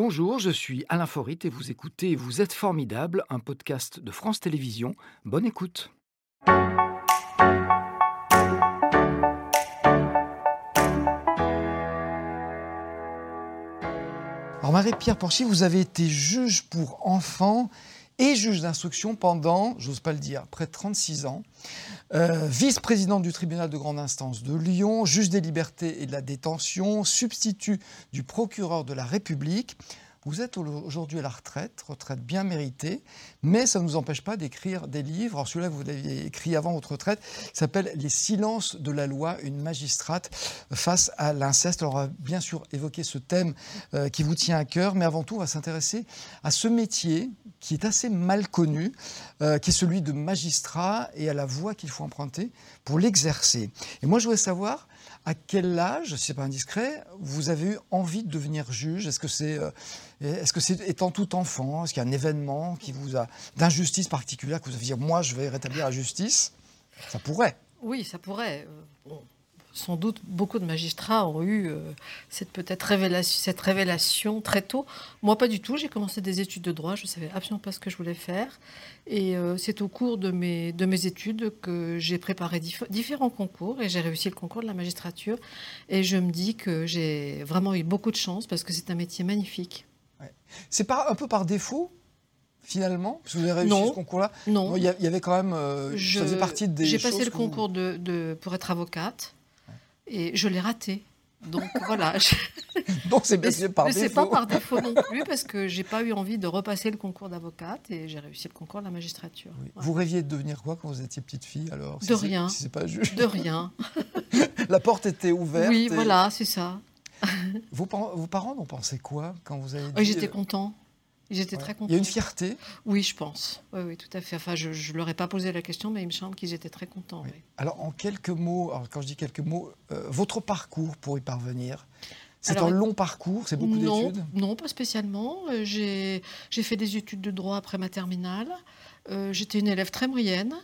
Bonjour, je suis Alain Forit et vous écoutez Vous êtes formidable, un podcast de France Télévisions. Bonne écoute. Alors Marie-Pierre Porchy, vous avez été juge pour enfants et juge d'instruction pendant, j'ose pas le dire, près de 36 ans. Euh, vice-présidente du tribunal de grande instance de Lyon, juge des libertés et de la détention, substitut du procureur de la République. Vous êtes aujourd'hui à la retraite, retraite bien méritée, mais ça ne nous empêche pas d'écrire des livres. Alors celui-là, vous l'avez écrit avant votre retraite, s'appelle Les silences de la loi, une magistrate face à l'inceste. Alors on va bien sûr évoquer ce thème euh, qui vous tient à cœur, mais avant tout, on va s'intéresser à ce métier qui est assez mal connu, euh, qui est celui de magistrat et à la voie qu'il faut emprunter pour l'exercer. Et moi, je voudrais savoir à quel âge, si ce n'est pas indiscret, vous avez eu envie de devenir juge? Est-ce que c'est euh, est-ce que c'est étant tout enfant Est-ce qu'il y a un événement qui vous a d'injustice particulière que vous avez dit moi je vais rétablir la justice? Ça pourrait. Oui, ça pourrait. Euh, sans doute beaucoup de magistrats ont eu euh, cette peut-être révélation, cette révélation très tôt. Moi, pas du tout. J'ai commencé des études de droit. Je savais absolument pas ce que je voulais faire. Et euh, c'est au cours de mes, de mes études que j'ai préparé différents concours et j'ai réussi le concours de la magistrature. Et je me dis que j'ai vraiment eu beaucoup de chance parce que c'est un métier magnifique. C'est pas un peu par défaut finalement Parce que vous avez réussi ce concours-là? Non. Il y, avait quand même. Euh, je, faisait partie des. J'ai passé le concours de, pour être avocate et je l'ai raté. Donc voilà. Donc c'est bien par défaut. C'est pas par défaut non plus parce que j'ai pas eu envie de repasser le concours d'avocate et j'ai réussi le concours de la magistrature. Vous rêviez de devenir quoi quand vous étiez petite fille alors De rien. Si c'est pas juste. De rien. la porte était ouverte. Oui, voilà, c'est ça. vos, vos, parents ont pensé quoi quand vous avez dit... Oui, j'étais euh, content. J'étais très contente. Il y a une fierté Oui, je pense. Oui, oui, tout à fait. Enfin, je ne leur ai pas posé la question, mais il me semble qu'ils étaient très contents. Alors, en quelques mots, alors quand je dis quelques mots, euh, votre parcours pour y parvenir c'est un long parcours, c'est beaucoup d'études Non, pas spécialement. Euh, j'ai fait des études de droit après ma terminale. Euh, j'étais une élève très moyenne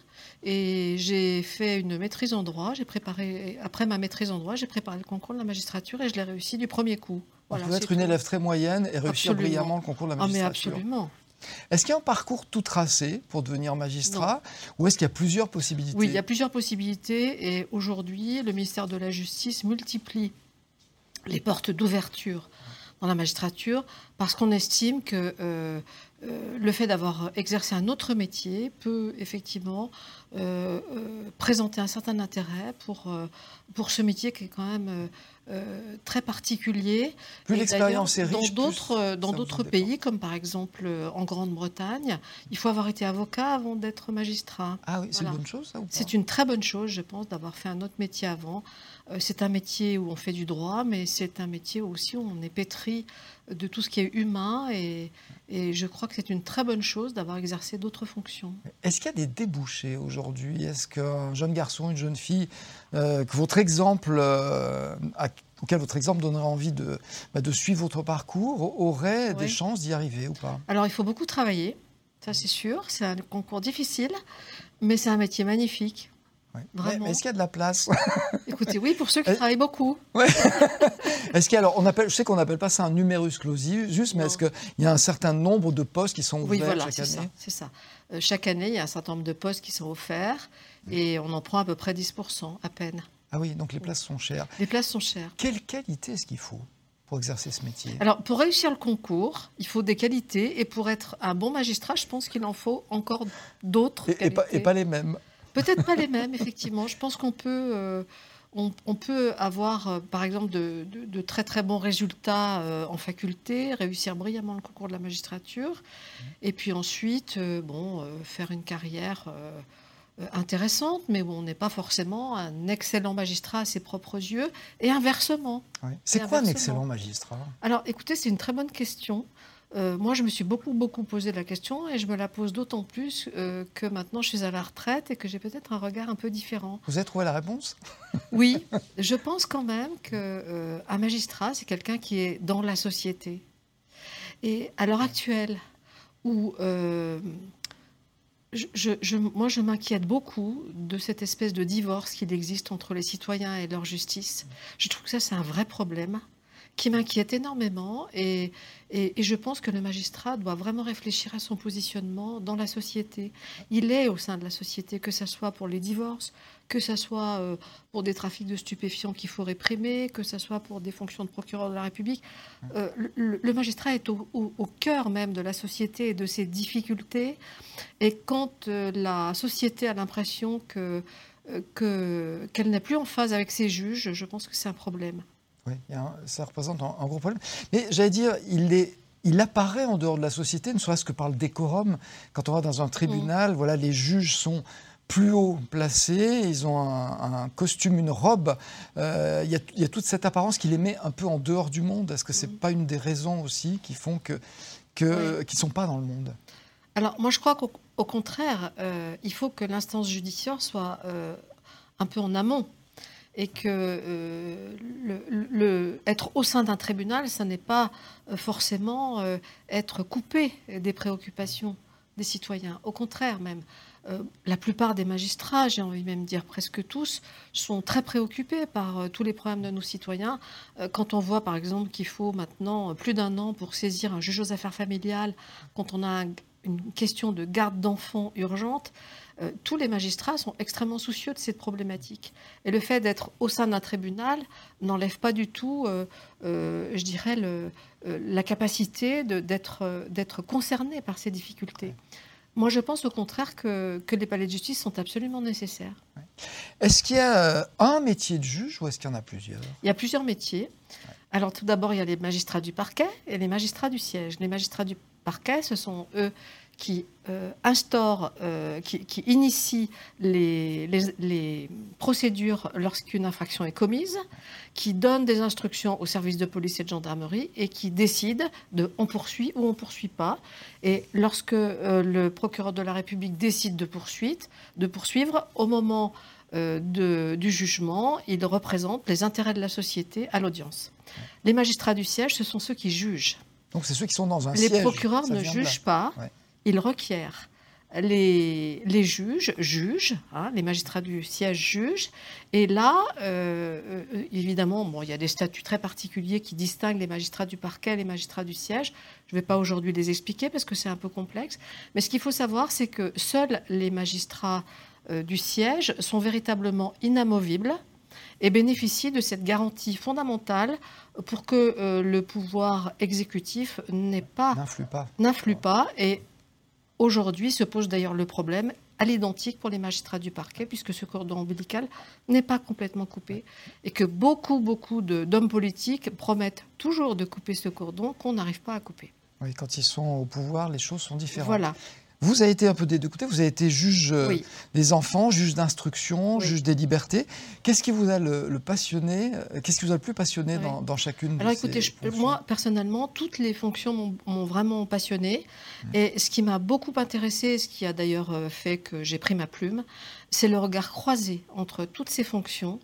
et j'ai fait une maîtrise en droit. J'ai préparé, après ma maîtrise en droit, j'ai préparé le concours de la magistrature et je l'ai réussi du premier coup. Voilà, vous être une élève très moyenne et réussir brillamment le concours de la magistrature. Ah, mais absolument. Est-ce qu'il y a un parcours tout tracé pour devenir magistrat ou est-ce qu'il y a plusieurs possibilités? Oui, il y a plusieurs possibilités et aujourd'hui, le ministère de la Justice multiplie les portes d'ouverture dans la magistrature parce qu'on estime que euh, le fait d'avoir exercé un autre métier peut effectivement euh, présenter un certain intérêt pour, pour ce métier qui est quand même très particulier. Plus l'expérience est riche. Dans d'autres, dans d'autres pays, comme par exemple en Grande-Bretagne, il faut avoir été avocat avant d'être magistrat. Ah oui, c'est une bonne chose ça C'est une très bonne chose, je pense, d'avoir fait un autre métier avant. C'est un métier où on fait du droit, mais c'est un métier aussi où on est pétri de tout ce qui est humain et, je crois que c'est une très bonne chose d'avoir exercé d'autres fonctions. Est-ce qu'il y a des débouchés aujourd'hui? Est-ce qu'un jeune garçon, une jeune fille, euh, que votre exemple, euh, auquel votre exemple donnerait envie de, bah, de suivre votre parcours, aurait des chances d'y arriver ou pas? Alors il faut beaucoup travailler, ça c'est sûr. C'est un concours difficile, mais c'est un métier magnifique. Mais est-ce qu'il y a de la place? Écoutez, oui, pour ceux qui travaillent beaucoup. est-ce qu'il alors on appelle, je sais qu'on n'appelle pas ça un numerus clausus, mais est-ce qu'il y a un certain nombre de postes qui sont ouverts oui, voilà, chaque année? C'est ça. Euh, chaque année, il y a un certain nombre de postes qui sont offerts et on en prend à peu près 10% à peine. Ah oui, donc les places sont chères. Les places sont chères. Quelle qualité est-ce qu'il faut pour exercer ce métier? Alors, pour réussir le concours, il faut des qualités. Et pour être un bon magistrat, je pense qu'il en faut encore d'autres. Et, et, pas, les mêmes. Peut-être pas les mêmes, effectivement. Je pense qu'on peut, euh, on, peut avoir, euh, par exemple, de, très très bons résultats euh, en faculté, réussir brillamment le concours de la magistrature, et puis ensuite, bon, faire une carrière intéressante, mais où on n'est pas forcément un excellent magistrat à ses propres yeux, et inversement. C'est quoi un excellent magistrat? Alors, écoutez, c'est une très bonne question. Euh, moi, je me suis beaucoup, beaucoup posé la question et je me la pose d'autant plus euh, que maintenant je suis à la retraite et que j'ai peut-être un regard un peu différent. Vous avez trouvé la réponse? Oui, je pense quand même qu'un euh, magistrat, c'est quelqu'un qui est dans la société. Et à l'heure actuelle, où je, moi, je m'inquiète beaucoup de cette espèce de divorce qu'il existe entre les citoyens et leur justice. Je trouve que ça, c'est un vrai problème qui m'inquiète énormément et, je pense que le magistrat doit vraiment réfléchir à son positionnement dans la société. Il est au sein de la société, que ce soit pour les divorces, que ce soit euh, pour des trafics de stupéfiants qu'il faut réprimer, que ce soit pour des fonctions de procureur de la République. Euh, le, magistrat est au, cœur même de la société et de ses difficultés. Et quand euh, la société a l'impression que qu'elle n'est plus en phase avec ses juges, je pense que c'est un problème. Oui, ça représente un, gros problème. Mais j'allais dire, il est il apparaît en dehors de la société, ne serait-ce que par le décorum. Quand on va dans un tribunal, mm. voilà, les juges sont plus haut placés, ils ont un, costume, une robe. Euh, il y, a toute cette apparence qui les met un peu en dehors du monde. Est-ce que ce n'est mm. pas une des raisons aussi qui font que, que qu'ils ne sont pas dans le monde? Alors moi je crois qu'au contraire, euh, il faut que l'instance judiciaire soit euh, un peu en amont et que le, être au sein d'un tribunal, ce n'est pas forcément être coupé des préoccupations des citoyens. Au contraire même, euh, la plupart des magistrats, j'ai envie même de dire presque tous, sont très préoccupés par euh, tous les problèmes de nos citoyens. Euh, quand on voit par exemple qu'il faut maintenant plus d'un an pour saisir un juge aux affaires familiales, quand on a une question de garde d'enfants urgente, tous les magistrats sont extrêmement soucieux de cette problématique. Et le fait d'être au sein d'un tribunal n'enlève pas du tout, je dirais, la capacité d'être concerné par ces difficultés. Moi, je pense au contraire que, les palais de justice sont absolument nécessaires. Est-ce qu'il y a euh, un métier de juge ou est-ce qu'il y en a plusieurs? Il y a plusieurs métiers. Alors, tout d'abord, il y a les magistrats du parquet et les magistrats du siège. Les magistrats du parquet, ce sont eux qui euh, instaure, euh, qui, initie les, procédures lorsqu'une infraction est commise, qui donne des instructions aux services de police et de gendarmerie et qui décide de on poursuit ou on poursuit pas. Et lorsque euh, le procureur de la République décide de poursuivre, au moment de, du jugement, il représente les intérêts de la société à l'audience. Les magistrats du siège, ce sont ceux qui jugent. Donc c'est ceux qui sont dans un les siège. Les procureurs ne jugent pas. Il requiert les, les, juges jugent, hein, les magistrats du siège jugent, et là, euh, euh, évidemment, bon, il y a des statuts très particuliers qui distinguent les magistrats du parquet et les magistrats du siège. Je ne vais pas aujourd'hui les expliquer parce que c'est un peu complexe, mais ce qu'il faut savoir, c'est que seuls les magistrats euh, du siège sont véritablement inamovibles et bénéficient de cette garantie fondamentale pour que le pouvoir exécutif n'ait pas n'influe pas, n'influe pas et Aujourd'hui se pose d'ailleurs le problème à l'identique pour les magistrats du parquet, puisque ce cordon ombilical n'est pas complètement coupé, et que beaucoup, beaucoup d'hommes politiques promettent toujours de couper ce cordon qu'on n'arrive pas à couper. Oui, quand ils sont au pouvoir, les choses sont différentes. Voilà. Vous avez été un peu des deux côtés, vous avez été juge euh, des enfants, juge d'instruction, juge des libertés. Qu'est-ce qui vous a le, passionné euh, Qu'est-ce qui vous a le plus passionné dans, chacune Alors de écoutez, ces moi personnellement, toutes les fonctions m'ont vraiment passionné. Mmh. Et ce qui m'a beaucoup intéressé, ce qui a d'ailleurs euh, fait que j'ai pris ma plume, c'est le regard croisé entre toutes ces fonctions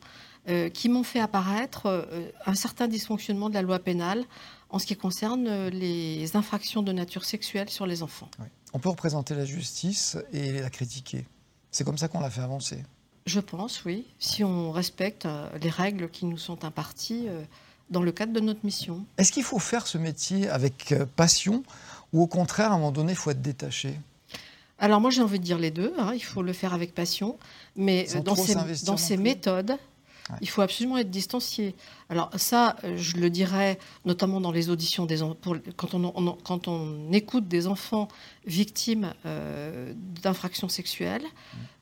qui m'ont fait apparaître un certain dysfonctionnement de la loi pénale en ce qui concerne les infractions de nature sexuelle sur les enfants. On peut représenter la justice et la critiquer. C'est comme ça qu'on l'a fait avancer. Je pense, oui, si on respecte euh, les règles qui nous sont imparties euh, dans le cadre de notre mission. Est-ce qu'il faut faire ce métier avec euh, passion ou au contraire, à un moment donné, il faut être détaché? Alors moi j'ai envie de dire les deux, hein. il faut le faire avec passion, mais dans ces, dans ces méthodes, il faut absolument être distancié. Alors ça, je le dirais notamment dans les auditions des pour, quand, on, quand on écoute des enfants victimes euh, d'infractions sexuelles,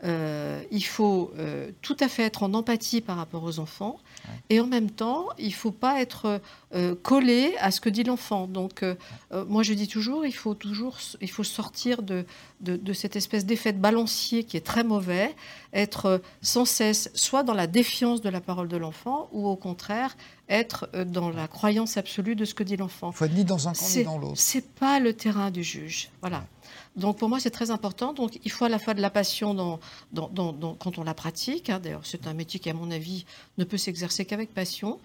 euh, il faut euh, tout à fait être en empathie par rapport aux enfants et en même temps, il ne faut pas être collé à ce que dit l'enfant. Donc moi je dis toujours, il faut toujours il faut sortir de, de, de cette espèce d'effet de balancier qui est très mauvais, être sans cesse soit dans la défiance de la parole de l'enfant ou au contraire être euh, dans la croyance absolue de ce que dit l'enfant. Il faut être ni dans un camp ni dans l'autre. C'est pas le terrain du juge. Voilà. Donc pour moi, c'est très important. Donc il faut à la fois de la passion dans, dans, quand on la pratique. Hein. D'ailleurs, c'est un métier qui, à mon avis, ne peut s'exercer qu'avec passion.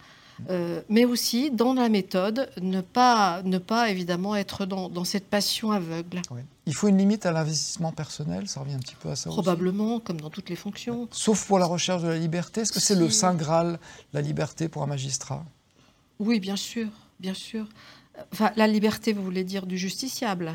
Euh, mais aussi dans la méthode, ne pas, ne pas évidemment être dans, cette passion aveugle. Il faut une limite à l'investissement personnel, ça revient un petit peu à ça Probablement, comme dans toutes les fonctions. Sauf pour la recherche de la liberté. Est-ce que c'est le Saint Graal, la liberté pour un magistrat? Oui, bien sûr, bien sûr. Enfin, la liberté, vous voulez dire du justiciable?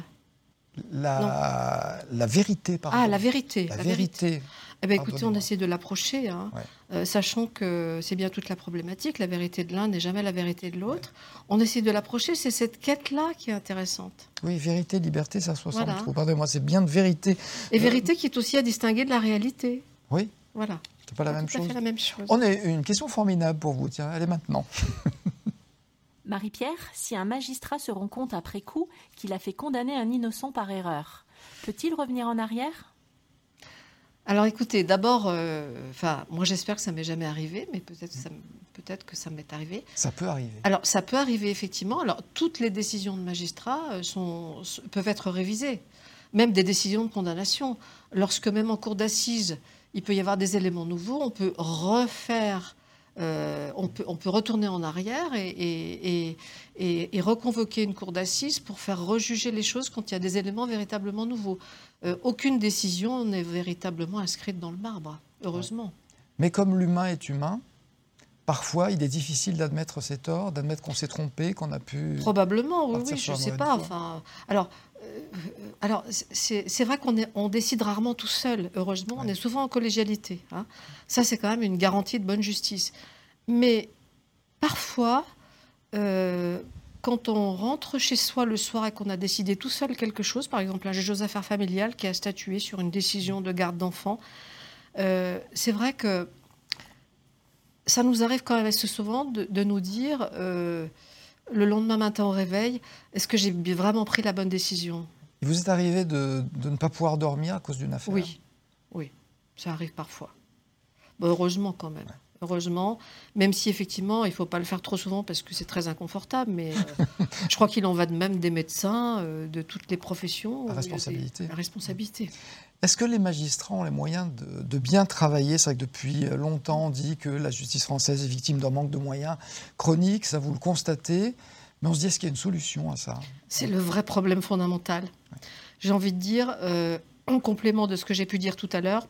La, la vérité, pardon. Ah, la vérité. La, vérité. Eh bien, écoutez, on essaie de l'approcher, hein. euh, sachant que c'est bien toute la problématique. La vérité de l'un n'est jamais la vérité de l'autre. On essaie de l'approcher. C'est cette quête-là qui est intéressante. Oui, vérité, liberté, ça se ressemble trop. Pardonnez-moi, c'est bien de vérité. Et vérité qui est aussi à distinguer de la réalité. Oui. Voilà. C'est pas la même, chose. la même chose. On a une question formidable pour vous. Tiens, elle est maintenant. Marie-Pierre, si un magistrat se rend compte après coup qu'il a fait condamner un innocent par erreur, peut-il revenir en arrière? Alors écoutez, d'abord, euh, enfin, moi j'espère que ça m'est jamais arrivé, mais peut-être peut-être que ça m'est arrivé. Ça peut arriver. Alors ça peut arriver effectivement. Alors toutes les décisions de magistrats euh, sont, peuvent être révisées, même des décisions de condamnation. Lorsque même en cour d'assises, il peut y avoir des éléments nouveaux, on peut refaire euh, on, peut, on, peut, retourner en arrière et, et, reconvoquer une cour d'assises pour faire rejuger les choses quand il y a des éléments véritablement nouveaux. Euh, aucune décision n'est véritablement inscrite dans le marbre, heureusement. Mais comme l'humain est humain, parfois il est difficile d'admettre ses torts, d'admettre qu'on s'est trompé, qu'on a pu. Probablement, oui, je ne sais pas. Enfin, alors, euh, alors c'est vrai qu'on on décide rarement tout seul. Heureusement, on est souvent en collégialité. Hein. Ça, c'est quand même une garantie de bonne justice. Mais parfois, euh, quand on rentre chez soi le soir et qu'on a décidé tout seul quelque chose, par exemple un juge aux affaires familiales qui a statué sur une décision de garde d'enfant, euh, c'est vrai que ça nous arrive quand même assez souvent de, nous dire le lendemain matin au réveil, est-ce que j'ai vraiment pris la bonne décision? Il vous est arrivé de, ne pas pouvoir dormir à cause d'une affaire? Oui, oui, ça arrive parfois. heureusement quand même. Heureusement, même si effectivement, il ne faut pas le faire trop souvent parce que c'est très inconfortable, mais euh, je crois qu'il en va de même des médecins, euh, de toutes les professions. La responsabilité. La responsabilité. Est-ce que les magistrats ont les moyens de, bien travailler? C'est vrai que depuis longtemps, on dit que la justice française est victime d'un manque de moyens chroniques, ça vous le constatez. Mais on se dit, est-ce qu'il y a une solution à ça? C'est le vrai problème fondamental. J'ai envie de dire, euh, en complément de ce que j'ai pu dire tout à l'heure,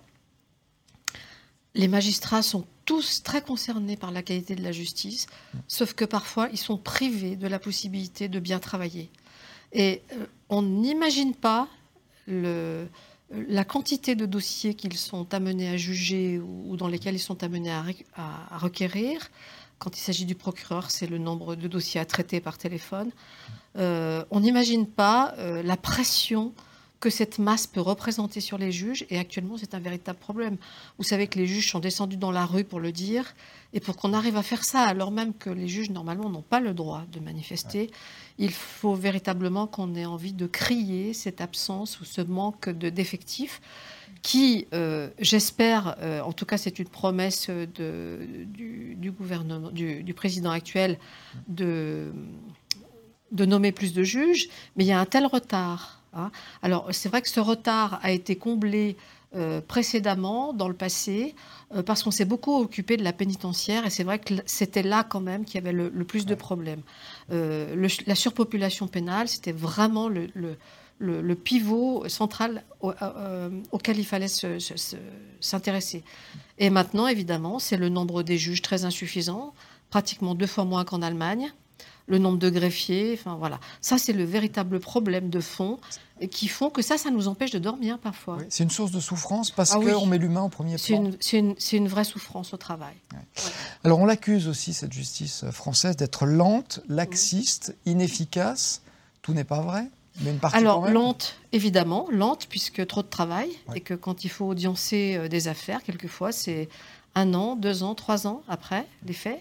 les magistrats sont tous très concernés par la qualité de la justice, sauf que parfois, ils sont privés de la possibilité de bien travailler. Et euh, on n'imagine pas la quantité de dossiers qu'ils sont amenés à juger ou, dans lesquels ils sont amenés à, requérir. Quand il s'agit du procureur, c'est le nombre de dossiers à traiter par téléphone. Euh, on n'imagine pas euh, la pression que cette masse peut représenter sur les juges. Et actuellement, c'est un véritable problème. Vous savez que les juges sont descendus dans la rue pour le dire. Et pour qu'on arrive à faire ça, alors même que les juges, normalement, n'ont pas le droit de manifester, il faut véritablement qu'on ait envie de crier cette absence ou ce manque d'effectifs qui, euh, j'espère, euh, en tout cas c'est une promesse de, du, gouvernement, du, du, président actuel, de, de nommer plus de juges, mais il y a un tel retard Hein. Alors c'est vrai que ce retard a été comblé euh, précédemment, dans le passé, euh, parce qu'on s'est beaucoup occupé de la pénitentiaire, et c'est vrai que c'était là quand même qu'il y avait le, plus de problèmes. Euh, la surpopulation pénale, c'était vraiment le, le, pivot central auquel il fallait s'intéresser. Et maintenant, évidemment, c'est le nombre des juges très insuffisant, pratiquement deux fois moins qu'en Allemagne le nombre de greffiers. Enfin voilà, ça c'est le véritable problème de fond qui font que ça, ça nous empêche de dormir parfois. c'est une source de souffrance parce ah qu'on met l'humain au premier plan. C'est une, une, vraie souffrance au travail. Alors on l'accuse aussi, cette justice française, d'être lente, laxiste, inefficace. Tout n'est pas vrai mais une partie Alors, lente, évidemment, lente, puisque trop de travail, et que quand il faut audiencer euh, des affaires, quelquefois, c'est un an, deux ans, trois ans après les faits.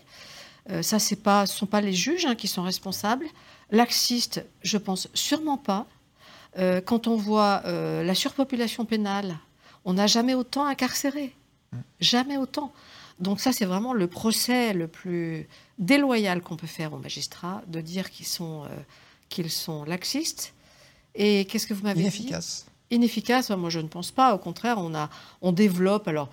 Euh, ça, ce ne sont pas les juges hein, qui sont responsables. Laxiste, je pense sûrement pas. Euh, quand on voit euh, la surpopulation pénale, on n'a jamais autant incarcéré. Jamais autant. Donc ça, c'est vraiment le procès le plus déloyal qu'on peut faire aux magistrats, de dire qu'ils sont, qu'ils sont laxistes. Et qu'est-ce que vous m'avez dit? Inefficace. Inefficace, moi je ne pense pas. Au contraire, on, a, on développe. Alors,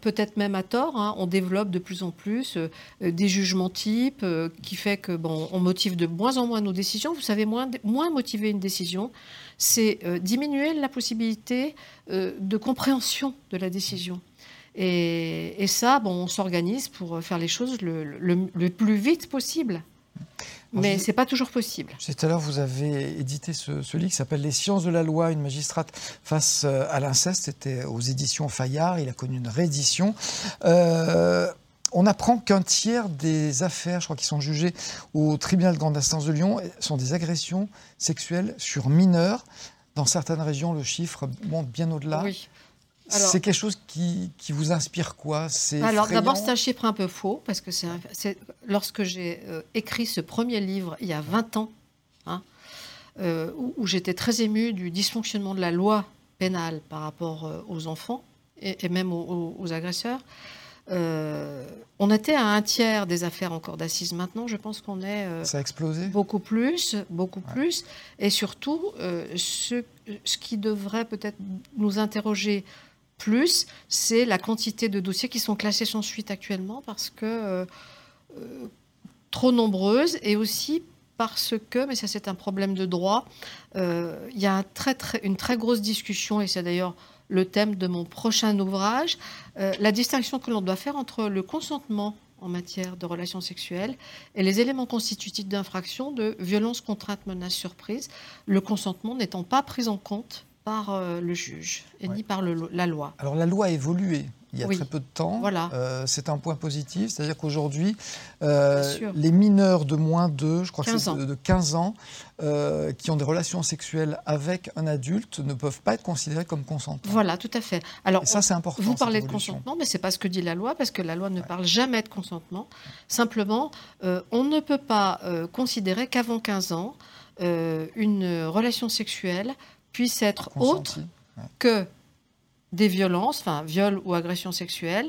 peut-être même à tort, hein, on développe de plus en plus euh, des jugements types euh, qui fait que on motive de moins en moins nos décisions. Vous savez, moins, motiver une décision, c'est euh, diminuer la possibilité de compréhension de la décision. Et, ça, bon, on s'organise pour faire les choses le, plus vite possible. Mais ce n'est pas toujours possible. Tout à l'heure, vous avez édité ce, livre qui s'appelle Les sciences de la loi, une magistrate face euh, à l'inceste. C'était aux éditions Fayard. Il a connu une réédition. Euh, on apprend qu'un tiers des affaires, je crois, qui sont jugées au tribunal de grande instance de Lyon sont des agressions sexuelles sur mineurs. Dans certaines régions, le chiffre monte bien au-delà. Oui. C'est quelque chose qui, vous inspire quoi? Alors d'abord, c'est un chiffre un peu faux, parce que c'est lorsque j'ai euh, écrit ce premier livre, il y a 20 ans, hein, euh, où, j'étais très émue du dysfonctionnement de la loi pénale par rapport euh, aux enfants et, même aux, agresseurs. on était à un tiers des affaires encore d'assises. Maintenant, je pense qu'on est Ça a explosé? beaucoup plus, beaucoup plus. Et surtout, ce, ce, qui devrait peut-être nous interroger plus, c'est la quantité de dossiers qui sont classés sans suite actuellement parce que euh, euh, trop nombreuses et aussi parce que, mais ça c'est un problème de droit, euh, il y a une très grosse discussion, et c'est d'ailleurs le thème de mon prochain ouvrage, la distinction que l'on doit faire entre le consentement en matière de relations sexuelles et les éléments constitutifs d'infraction de violence, contrainte, menace, surprise, le consentement n'étant pas pris en compte par euh, le juge et ni par la loi. Alors la loi a évolué il y a très peu de temps. Voilà. Euh, c'est un point positif, c'est-à-dire qu'aujourd'hui, euh, les mineurs de moins de, je crois que c'est de 15 ans, qui ont des relations sexuelles avec un adulte ne peuvent pas être considérés comme consentants. Voilà, tout à fait. Alors ça, c'est important. Vous parlez de consentement, mais c'est pas ce que dit la loi, parce que la loi ne parle jamais de consentement. Simplement, on ne peut pas considérer qu'avant 15 ans, une relation sexuelle puisse être autre que des violences, enfin viol ou agression sexuelle,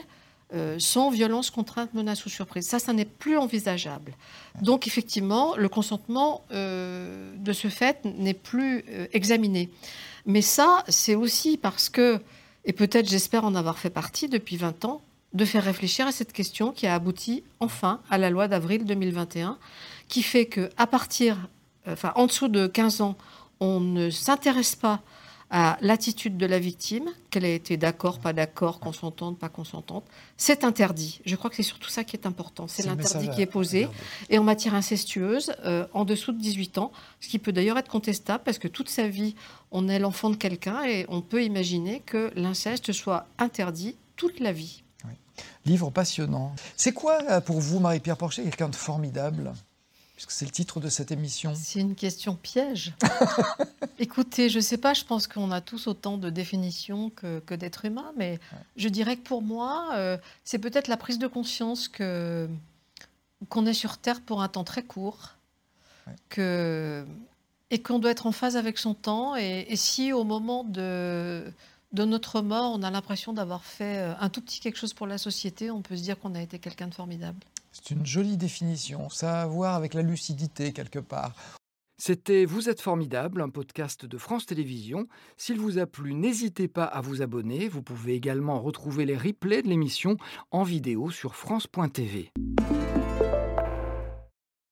euh, sans violence, contrainte, menace ou surprise. Ça, ça n'est plus envisageable. Donc, effectivement, le consentement euh, de ce fait n'est plus euh, examiné. Mais ça, c'est aussi parce que, et peut-être j'espère en avoir fait partie depuis 20 ans, de faire réfléchir à cette question qui a abouti enfin à la loi d'avril 2021, qui fait que à partir, enfin en dessous de 15 ans, on ne s'intéresse pas à l'attitude de la victime, qu'elle ait été d'accord, pas d'accord, consentante, pas consentante. C'est interdit. Je crois que c'est surtout ça qui est important. C'est l'interdit qui est posé. Et en matière incestueuse, euh, en dessous de 18 ans, ce qui peut d'ailleurs être contestable parce que toute sa vie, on est l'enfant de quelqu'un et on peut imaginer que l'inceste soit interdit toute la vie. Livre passionnant. C'est quoi euh, pour vous, Marie-Pierre Porcher, quelqu'un de formidable? Puisque c'est le titre de cette émission C'est une question piège. Écoutez, je ne sais pas, je pense qu'on a tous autant de définitions que, que d'êtres humains, mais je dirais que pour moi, euh, c'est peut-être la prise de conscience que qu'on est sur Terre pour un temps très court, que, et qu'on doit être en phase avec son temps. Et, et si au moment de, de notre mort, on a l'impression d'avoir fait euh, un tout petit quelque chose pour la société, on peut se dire qu'on a été quelqu'un de formidable. C'est une jolie définition, ça a à voir avec la lucidité quelque part. C'était Vous êtes formidable, un podcast de France Télévisions. S'il vous a plu, n'hésitez pas à vous abonner. Vous pouvez également retrouver les replays de l'émission en vidéo sur France.tv.